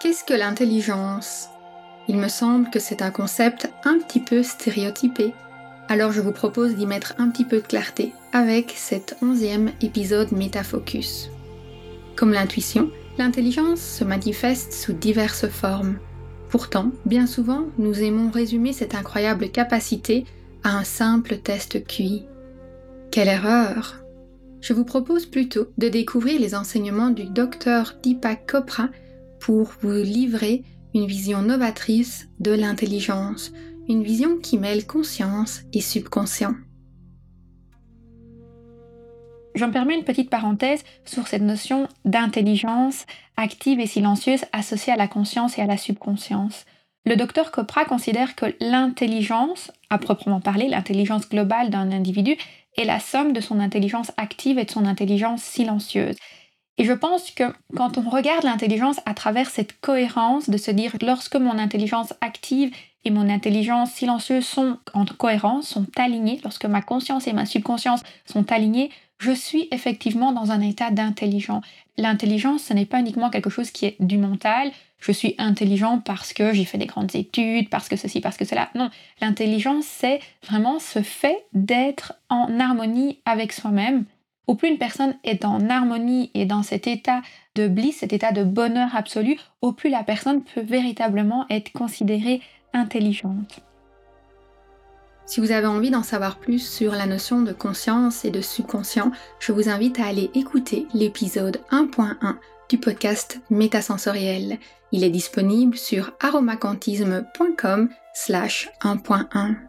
Qu'est-ce que l'intelligence? Il me semble que c'est un concept un petit peu stéréotypé, alors je vous propose d'y mettre un petit peu de clarté avec cet onzième épisode Métafocus. Comme l'intuition, l'intelligence se manifeste sous diverses formes. Pourtant, bien souvent, nous aimons résumer cette incroyable capacité à un simple test QI. Quelle erreur Je vous propose plutôt de découvrir les enseignements du docteur Deepak Chopra pour vous livrer une vision novatrice de l'intelligence, une vision qui mêle conscience et subconscient. Je me permets une petite parenthèse sur cette notion d'intelligence active et silencieuse associée à la conscience et à la subconscience. Le docteur Copra considère que l'intelligence, à proprement parler, l'intelligence globale d'un individu, est la somme de son intelligence active et de son intelligence silencieuse. Et je pense que quand on regarde l'intelligence à travers cette cohérence de se dire lorsque mon intelligence active et mon intelligence silencieuse sont en cohérence, sont alignées, lorsque ma conscience et ma subconscience sont alignées, je suis effectivement dans un état d'intelligence. L'intelligence, ce n'est pas uniquement quelque chose qui est du mental, je suis intelligent parce que j'ai fait des grandes études, parce que ceci, parce que cela. Non, l'intelligence, c'est vraiment ce fait d'être en harmonie avec soi-même, au plus une personne est en harmonie et dans cet état de bliss, cet état de bonheur absolu, au plus la personne peut véritablement être considérée intelligente. Si vous avez envie d'en savoir plus sur la notion de conscience et de subconscient, je vous invite à aller écouter l'épisode 1.1 du podcast Métasensoriel. Il est disponible sur aromacantisme.com slash 1.1.